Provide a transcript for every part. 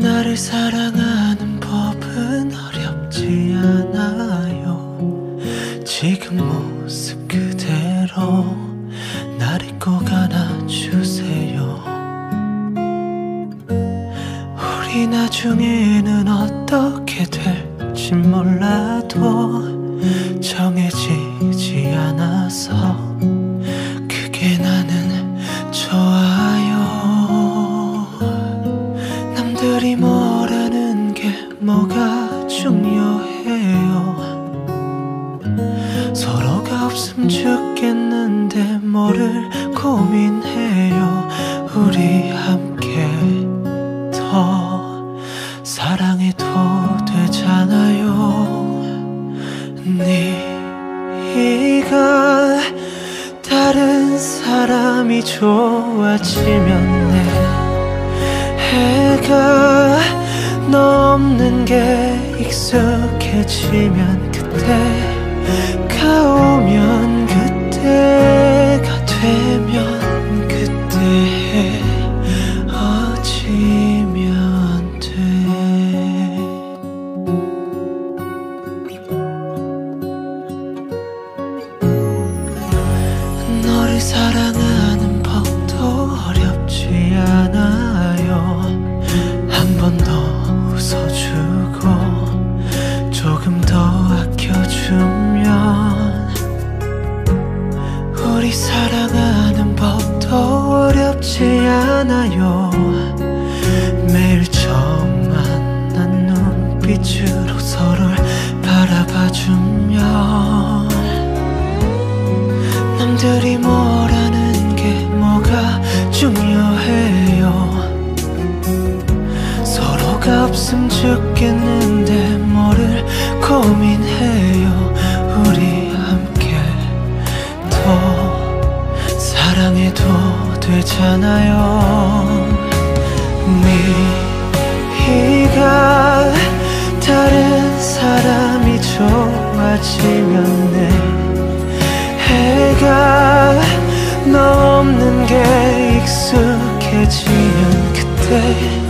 나를 사랑하는 법은 어렵지 않아요. 지금 모습 그대로 날 잊고 안아주세요 우리 나중에는 어떻게 될지 몰라도 정해지지 않아서 그게 나는 좋아요. 남들이 뭐라는 게 뭐가 중요해요? 서로가 없음 죽겠는데 뭐를 고민해요? 우리 함께 사랑해도 되잖아요. 네가 다른 사람이 좋아지면 내 해가 너 없는 게 익숙해지면 그때가 오면 않아요. 매일 처음 만난 눈빛으로 서로를 바라봐주면 남들이 뭐라는 게 뭐가 중요해요. 서로가 없음 죽겠는 되잖아요. 네가 다른 사람이 좋아지면 내 해가 너 없는 게 익숙해지면 그때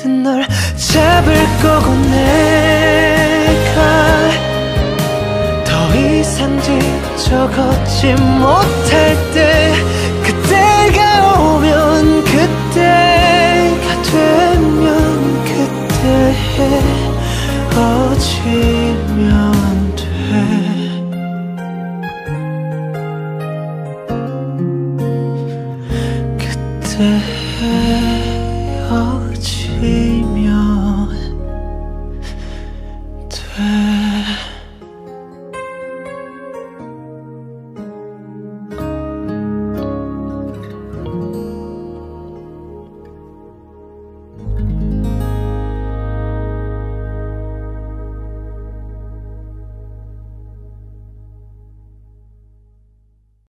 말든 널 잡을 거고 내가 더 이상 뒤적었지 못할 때 그때가 오면 그때가 되면 그때 어지면 돼. 그때 어지